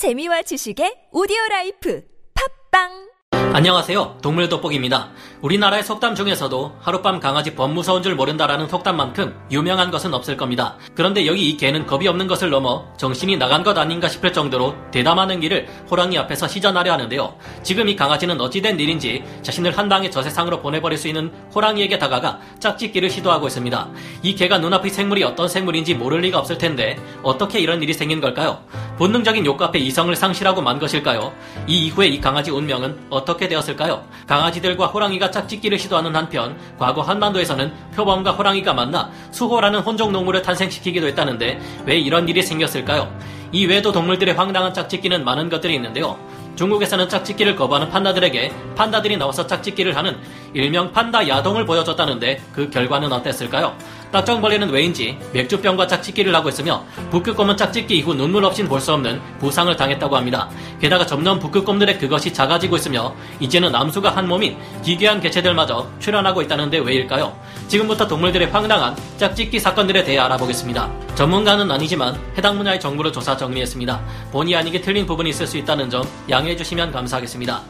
재미와 지식의 오디오 라이프. 팟빵 안녕하세요. 동물 돋보기입니다. 우리나라의 속담 중에서도 하룻강아지 범 무서운 줄 모른다라는 속담만큼 유명한 것은 없을 겁니다. 그런데 여기 이 개는 겁이 없는 것을 넘어 정신이 나간 것 아닌가 싶을 정도로 대담한 행위를 호랑이 앞에서 시전하려 하는데요. 지금 이 강아지는 어찌된 일인지 자신을 한 방에 저세상으로 보내버릴 수 있는 호랑이에게 다가가 짝짓기를 시도하고 있습니다. 이 개가 눈앞의 생물이 어떤 생물인지 모를 리가 없을 텐데 어떻게 이런 일이 생긴 걸까요? 본능적인 욕구 앞에 이성을 상실하고 만 것일까요? 이 이후에 이 강아지 운명은 어떻게 되었을까요? 강아지들과 호랑이가 짝짓기를 시도하는 한편 과거 한반도에서는 표범과 호랑이가 만나 수호라는 혼종 동물을 탄생시키기도 했다는데 왜 이런 일이 생겼을까요? 이 외에도 동물들의 황당한 짝짓기는 많은 것들이 있는데요. 중국에서는 짝짓기를 거부하는 판다들에게 판다들이 나와서 짝짓기를 하는 일명 판다 야동을 보여줬다는데 그 결과는 어땠을까요? 딱정벌레는 왜인지 맥주병과 짝짓기를 하고 있으며 북극곰은 짝짓기 이후 눈물 없인 볼 수 없는 부상을 당했다고 합니다. 게다가 점점 북극곰들의 그것이 작아지고 있으며 이제는 암수가 한 몸인 기괴한 개체들마저 출현하고 있다는데 왜일까요? 지금부터 동물들의 황당한 짝짓기 사건들에 대해 알아보겠습니다. 전문가는 아니지만 해당 분야의 정보를 조사 정리했습니다. 본의 아니게 틀린 부분이 있을 수 있다는 점 양해해 주시면 감사하겠습니다.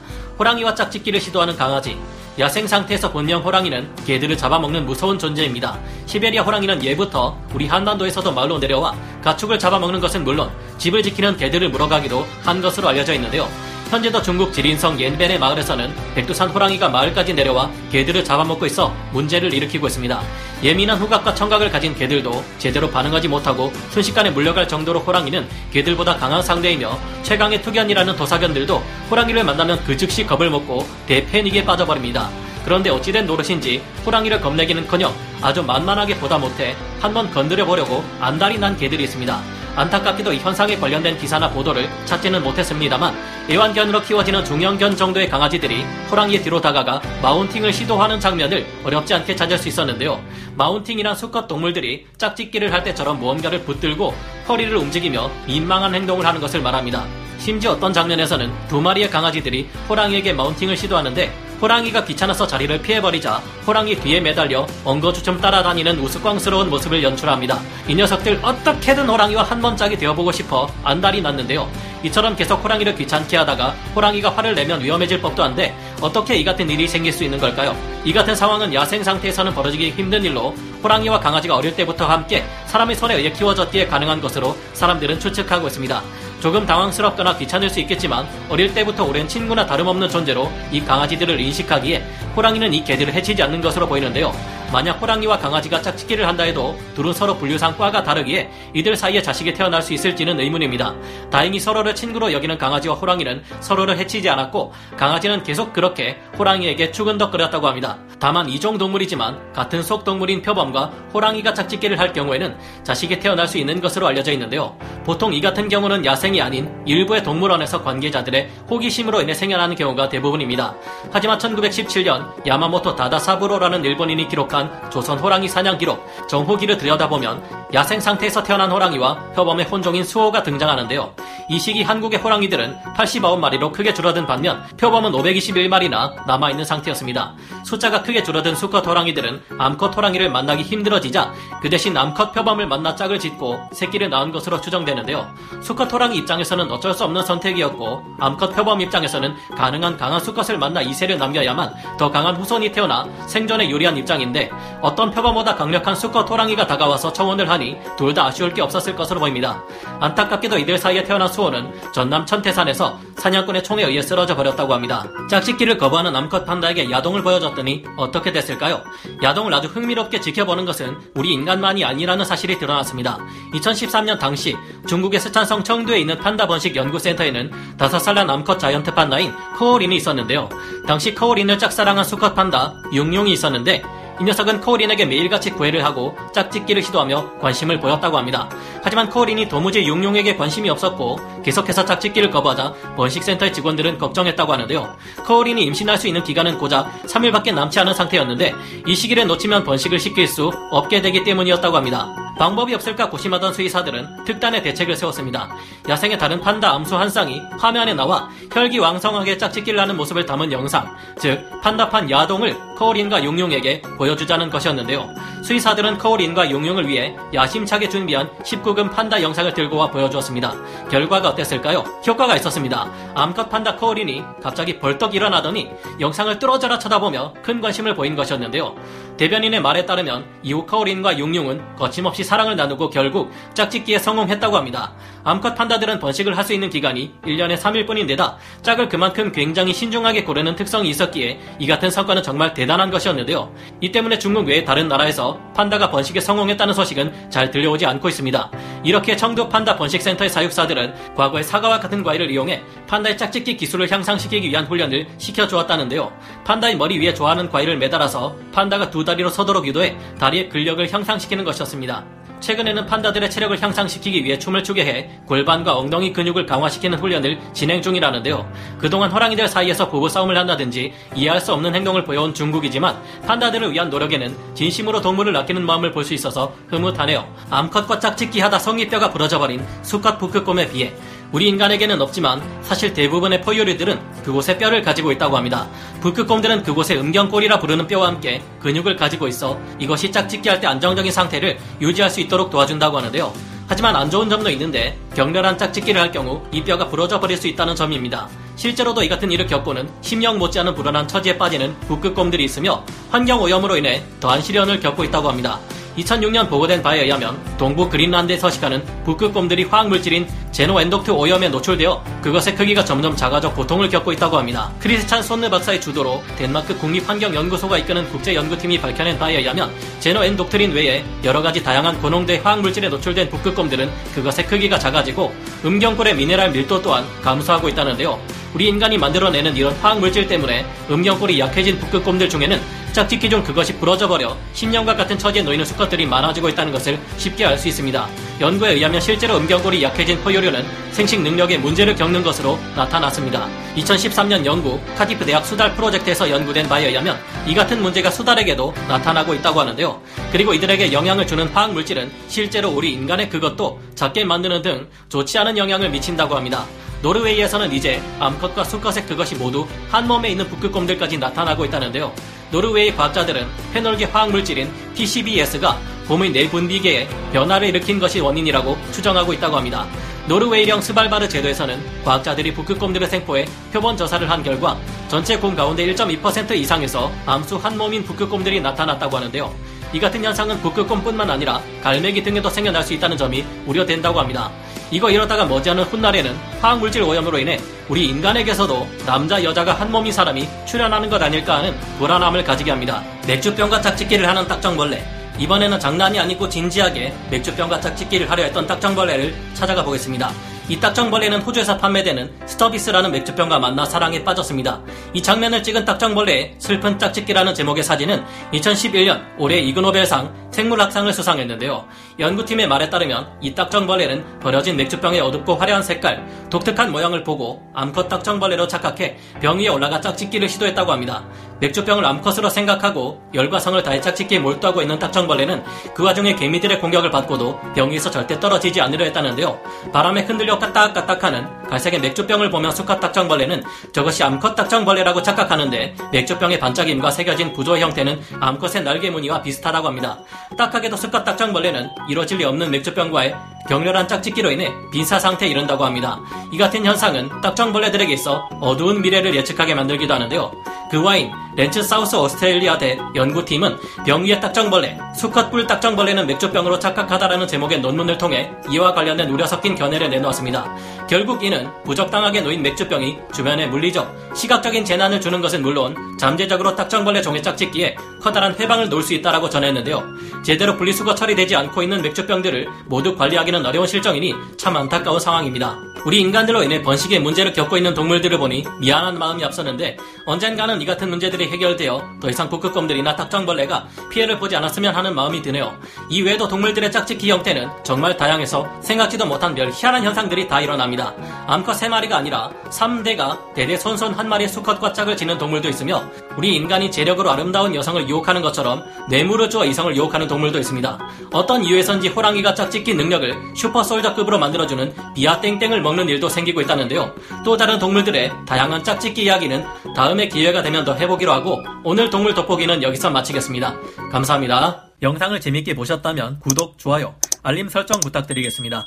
호랑이와 짝짓기를 시도하는 강아지. 야생 상태에서 본명 호랑이는 개들을 잡아먹는 무서운 존재입니다. 시베리아 호랑이는 예부터 우리 한반도에서도 마을로 내려와 가축을 잡아먹는 것은 물론 집을 지키는 개들을 물어가기도 한 것으로 알려져 있는데요. 현재도 중국 지린성 옌벤의 마을에서는 백두산 호랑이가 마을까지 내려와 개들을 잡아먹고 있어 문제를 일으키고 있습니다. 예민한 후각과 청각을 가진 개들도 제대로 반응하지 못하고 순식간에 물려갈 정도로 호랑이는 개들보다 강한 상대이며 최강의 투견이라는 도사견들도 호랑이를 만나면 그 즉시 겁을 먹고 대패닉에 빠져버립니다. 그런데 어찌된 노릇인지 호랑이를 겁내기는커녕 아주 만만하게 보다 못해 한 번 건드려 보려고 안달이 난 개들이 있습니다. 안타깝게도 이 현상에 관련된 기사나 보도를 찾지는 못했습니다만 애완견으로 키워지는 중형견 정도의 강아지들이 호랑이의 뒤로 다가가 마운팅을 시도하는 장면을 어렵지 않게 찾을 수 있었는데요. 마운팅이란 수컷 동물들이 짝짓기를 할 때처럼 무언가를 붙들고 허리를 움직이며 민망한 행동을 하는 것을 말합니다. 심지어 어떤 장면에서는 두 마리의 강아지들이 호랑이에게 마운팅을 시도하는데 호랑이가 귀찮아서 자리를 피해버리자 호랑이 뒤에 매달려 엉거주춤 따라다니는 우스꽝스러운 모습을 연출합니다. 이 녀석들 어떻게든 호랑이와 한번 짝이 되어보고 싶어 안달이 났는데요. 이처럼 계속 호랑이를 귀찮게 하다가 호랑이가 화를 내면 위험해질 법도 한데 어떻게 이 같은 일이 생길 수 있는 걸까요? 이 같은 상황은 야생 상태에서는 벌어지기 힘든 일로 호랑이와 강아지가 어릴 때부터 함께 사람의 손에 의해 키워졌기에 가능한 것으로 사람들은 추측하고 있습니다. 조금 당황스럽거나 귀찮을 수 있겠지만 어릴 때부터 오랜 친구나 다름없는 존재로 이 강아지들을 인식하기에 호랑이는 이 개들을 해치지 않는 것으로 보이는데요. 만약 호랑이와 강아지가 짝짓기를 한다 해도 둘은 서로 분류상 과가 다르기에 이들 사이에 자식이 태어날 수 있을지는 의문입니다. 다행히 서로를 친구로 여기는 강아지와 호랑이는 서로를 해치지 않았고 강아지는 계속 그렇게 호랑이에게 추근덕거렸다고 합니다. 다만 이종 동물이지만 같은 속 동물인 표범과 호랑이가 짝짓기를 할 경우에는 자식이 태어날 수 있는 것으로 알려져 있는데요. 보통 이 같은 경우는 야생이 아닌 일부의 동물원에서 관계자들의 호기심으로 인해 생겨나는 경우가 대부분입니다. 하지만 1917년 야마모토 다다사부로라는 일본인이 기록한 기록한 조선 호랑이 사냥 기록 정호기를 들여다보면 야생 상태에서 태어난 호랑이와 표범의 혼종인 수호가 등장하는데요. 이 시기 한국의 호랑이들은 89마리로 크게 줄어든 반면 표범은 521마리나 남아있는 상태였습니다. 숫자가 크게 줄어든 수컷 호랑이들은 암컷 호랑이를 만나기 힘들어지자 그 대신 암컷 표범을 만나 짝을 짓고 새끼를 낳은 것으로 추정되는데요. 수컷 호랑이 입장에서는 어쩔 수 없는 선택이었고 암컷 표범 입장에서는 가능한 강한 수컷을 만나 이세를 남겨야만 더 강한 후손이 태어나 생존에 유리한 입장인데 어떤 표범보다 강력한 수컷 호랑이가 다가와서 청혼을 하니 둘 다 아쉬울 게 없었을 것으로 보입니다. 안타깝게도 이들 사이에 태어난 수호는 전남 천태산에서 사냥꾼의 총에 의해 쓰러져 버렸다고 합니다. 짝짓기를 거부하는 암컷 판다에게 야동을 보여줬더니 어떻게 됐을까요? 야동을 아주 흥미롭게 지켜보는 것은 우리 인간만이 아니라는 사실이 드러났습니다. 2013년 당시 중국의 스촨성 청두에 있는 판다 번식 연구센터에는 5살 난 암컷 자이언트 판다인 코오린이 있었는데요. 당시 코오린을 짝사랑한 수컷 판다 융용이 있었는데 이 녀석은 코오린에게 매일같이 구애를 하고 짝짓기를 시도하며 관심을 보였다고 합니다. 하지만 코오린이 도무지 용용에게 관심이 없었고 계속해서 짝짓기를 거부하자 번식센터의 직원들은 걱정했다고 하는데요. 코오린이 임신할 수 있는 기간은 고작 3일밖에 남지 않은 상태였는데 이 시기를 놓치면 번식을 시킬 수 없게 되기 때문이었다고 합니다. 방법이 없을까 고심하던 수의사들은 특단의 대책을 세웠습니다. 야생의 다른 판다 암수 한 쌍이 화면에 나와 혈기 왕성하게 짝짓기를 하는 모습을 담은 영상, 즉 판다판 야동을 커오린과 용용에게 보여주자는 것이었는데요. 수의사들은 커오린과 용용을 위해 야심차게 준비한 19금 판다 영상을 들고 와 보여주었습니다. 결과가 어땠을까요? 효과가 있었습니다. 암컷 판다 커오린이 갑자기 벌떡 일어나더니 영상을 뚫어져라 쳐다보며 큰 관심을 보인 것이었는데요. 대변인의 말에 따르면 이후 커오린과 용용은 거침없이 사랑을 나누고 결국 짝짓기에 성공했다고 합니다. 암컷 판다들은 번식을 할 수 있는 기간이 1년에 3일 뿐인데다 짝을 그만큼 굉장히 신중하게 고르는 특성이 있었기에 이 같은 성과는 정말 대단한 것이었는데요. 이 때문에 중국 외의 다른 나라에서 판다가 번식에 성공했다는 소식은 잘 들려오지 않고 있습니다. 이렇게 청도 판다 번식센터의 사육사들은 과거에 사과와 같은 과일을 이용해 판다의 짝짓기 기술을 향상시키기 위한 훈련을 시켜주었다는데요. 판다의 머리 위에 좋아하는 과일을 매달아서 판다가 두 다리로 서도록 유도해 다리의 근력을 향상시키는 것이었습니다. 최근에는 판다들의 체력을 향상시키기 위해 춤을 추게 해 골반과 엉덩이 근육을 강화시키는 훈련을 진행 중이라는데요. 그동안 호랑이들 사이에서 부부 싸움을 한다든지 이해할 수 없는 행동을 보여온 중국이지만 판다들을 위한 노력에는 진심으로 동물을 아끼는 마음을 볼 수 있어서 흐뭇하네요. 암컷과 짝짓기 하다 성의뼈가 부러져버린 수컷 북극곰에 비해 우리 인간에게는 없지만 사실 대부분의 포유류들은 그곳에 뼈를 가지고 있다고 합니다. 북극곰들은 그곳에 음경골이라 부르는 뼈와 함께 근육을 가지고 있어 이것이 짝짓기 할 때 안정적인 상태를 유지할 수 있도록 도와준다고 하는데요. 하지만 안 좋은 점도 있는데 격렬한 짝짓기를 할 경우 이 뼈가 부러져 버릴 수 있다는 점입니다. 실제로도 이 같은 일을 겪고는 심령 못지않은 불안한 처지에 빠지는 북극곰들이 있으며 환경 오염으로 인해 더한 시련을 겪고 있다고 합니다. 2006년 보고된 바에 의하면 동부 그린란드에 서식하는 북극곰들이 화학물질인 제노엔독트 오염에 노출되어 그것의 크기가 점점 작아져 고통을 겪고 있다고 합니다. 크리스찬 손느 박사의 주도로 덴마크 국립환경연구소가 이끄는 국제연구팀이 밝혀낸 바에 의하면 제노엔독트린 외에 여러 가지 다양한 고농도의 화학물질에 노출된 북극곰들은 그것의 크기가 작아지고 음경골의 미네랄 밀도 또한 감소하고 있다는데요. 우리 인간이 만들어내는 이런 화학물질 때문에 음경골이 약해진 북극곰들 중에는 짝짓기 중 그것이 부러져 버려 10년과 같은 처지에 놓이는 수컷들이 많아지고 있다는 것을 쉽게 알 수 있습니다. 연구에 의하면 실제로 음경골이 약해진 포유류는 생식 능력에 문제를 겪는 것으로 나타났습니다. 2013년 영국 카디프 대학 수달 프로젝트에서 연구된 바에 의하면 이 같은 문제가 수달에게도 나타나고 있다고 하는데요. 그리고 이들에게 영향을 주는 화학 물질은 실제로 우리 인간의 그것도 작게 만드는 등 좋지 않은 영향을 미친다고 합니다. 노르웨이에서는 이제 암컷과 수컷의 그것이 모두 한 몸에 있는 북극곰들까지 나타나고 있다는데요. 노르웨이 과학자들은 페놀계 화학물질인 PCBS가 곰의 내분비계에 변화를 일으킨 것이 원인이라고 추정하고 있다고 합니다. 노르웨이령 스발바르 제도에서는 과학자들이 북극곰들의 생포에 표본 조사를 한 결과 전체 곰 가운데 1.2% 이상에서 암수 한 몸인 북극곰들이 나타났다고 하는데요. 이 같은 현상은 북극곰뿐만 아니라 갈매기 등에도 생겨날 수 있다는 점이 우려된다고 합니다. 이거 이러다가 머지않은 훗날에는 화학물질 오염으로 인해 우리 인간에게서도 남자 여자가 한 몸인 사람이 출현하는 것 아닐까 하는 불안함을 가지게 합니다. 맥주병과 짝짓기를 하는 딱정벌레 이번에는 장난이 아니고 진지하게 맥주병과 짝짓기를 하려 했던 딱정벌레를 찾아가 보겠습니다. 이 딱정벌레는 호주에서 판매되는 스터비스라는 맥주병과 만나 사랑에 빠졌습니다. 이 장면을 찍은 딱정벌레의 슬픈 짝짓기라는 제목의 사진은 2011년 올해 이그노벨상 생물학상을 수상했는데요. 연구팀의 말에 따르면 이 딱정벌레는 버려진 맥주병의 어둡고 화려한 색깔, 독특한 모양을 보고 암컷 딱정벌레로 착각해 병 위에 올라가 짝짓기를 시도했다고 합니다. 맥주병을 암컷으로 생각하고 열과 성을 다해 짝짓기에 몰두하고 있는 딱정벌레는 그 와중에 개미들의 공격을 받고도 병 위에서 절대 떨어지지 않으려 했다는데요. 바람에 흔들려 까딱까딱하는 갈색의 맥주병을 보며 수컷 딱정벌레는 저것이 암컷 딱정벌레라고 착각하는데 맥주병의 반짝임과 새겨진 구조의 형태는 암컷의 날개 무늬와 비슷하다고 합니다. 딱하게도 수컷 딱정벌레는 이루어질 리 없는 맥주병과의 격렬한 짝짓기로 인해 빈사 상태에 이른다고 합니다. 이 같은 현상은 딱정벌레들에게 있어 어두운 미래를 예측하게 만들기도 하는데요. 그 와인 렌츠 사우스 오스트레일리아 대 연구팀은 병 위의 딱정벌레, 수컷 뿔 딱정벌레는 맥주병으로 착각하다라는 제목의 논문을 통해 이와 관련된 우려 섞인 견해를 내놓았습니다. 결국 이는 부적당하게 놓인 맥주병이 주변에 물리적, 시각적인 재난을 주는 것은 물론 잠재적으로 딱정벌레 종의 짝짓기에 커다란 회방을 놓을 수 있다라고 전했는데요. 제대로 분리수거 처리되지 않고 있는 맥주병들을 모두 관리하기는 어려운 실정이니 참 안타까운 상황입니다. 우리 인간들로 인해 번식의 문제를 겪고 있는 동물들을 보니 미안한 마음이 앞서는데 언젠가는 이 같은 문제들이 해결되어 더 이상 북극곰들이나 닭장벌레가 피해를 보지 않았으면 하는 마음이 드네요. 이 외에도 동물들의 짝짓기 형태는 정말 다양해서 생각지도 못한 별 희한한 현상들이 다 일어납니다. 암컷 3마리가 아니라 3대가 대대 손손 한 마리의 수컷과 짝을 지는 동물도 있으며 우리 인간이 재력으로 아름다운 여성을 유혹하는 것처럼 뇌물을 주어 이성을 유혹하는 동물도 있습니다. 어떤 이유에선지 호랑이가 짝짓기 능력을 슈퍼솔저급으로 만들어주는 비아땡땡을 먹는 일도 생기고 있다는데요. 또 다른 동물들의 다양한 짝짓기 이야기는 다음에 기회가 되면 더 해보기로 하고 오늘 동물 돋보기는 여기서 마치겠습니다. 감사합니다. 영상을 재밌게 보셨다면 구독, 좋아요, 알림 설정 부탁드리겠습니다.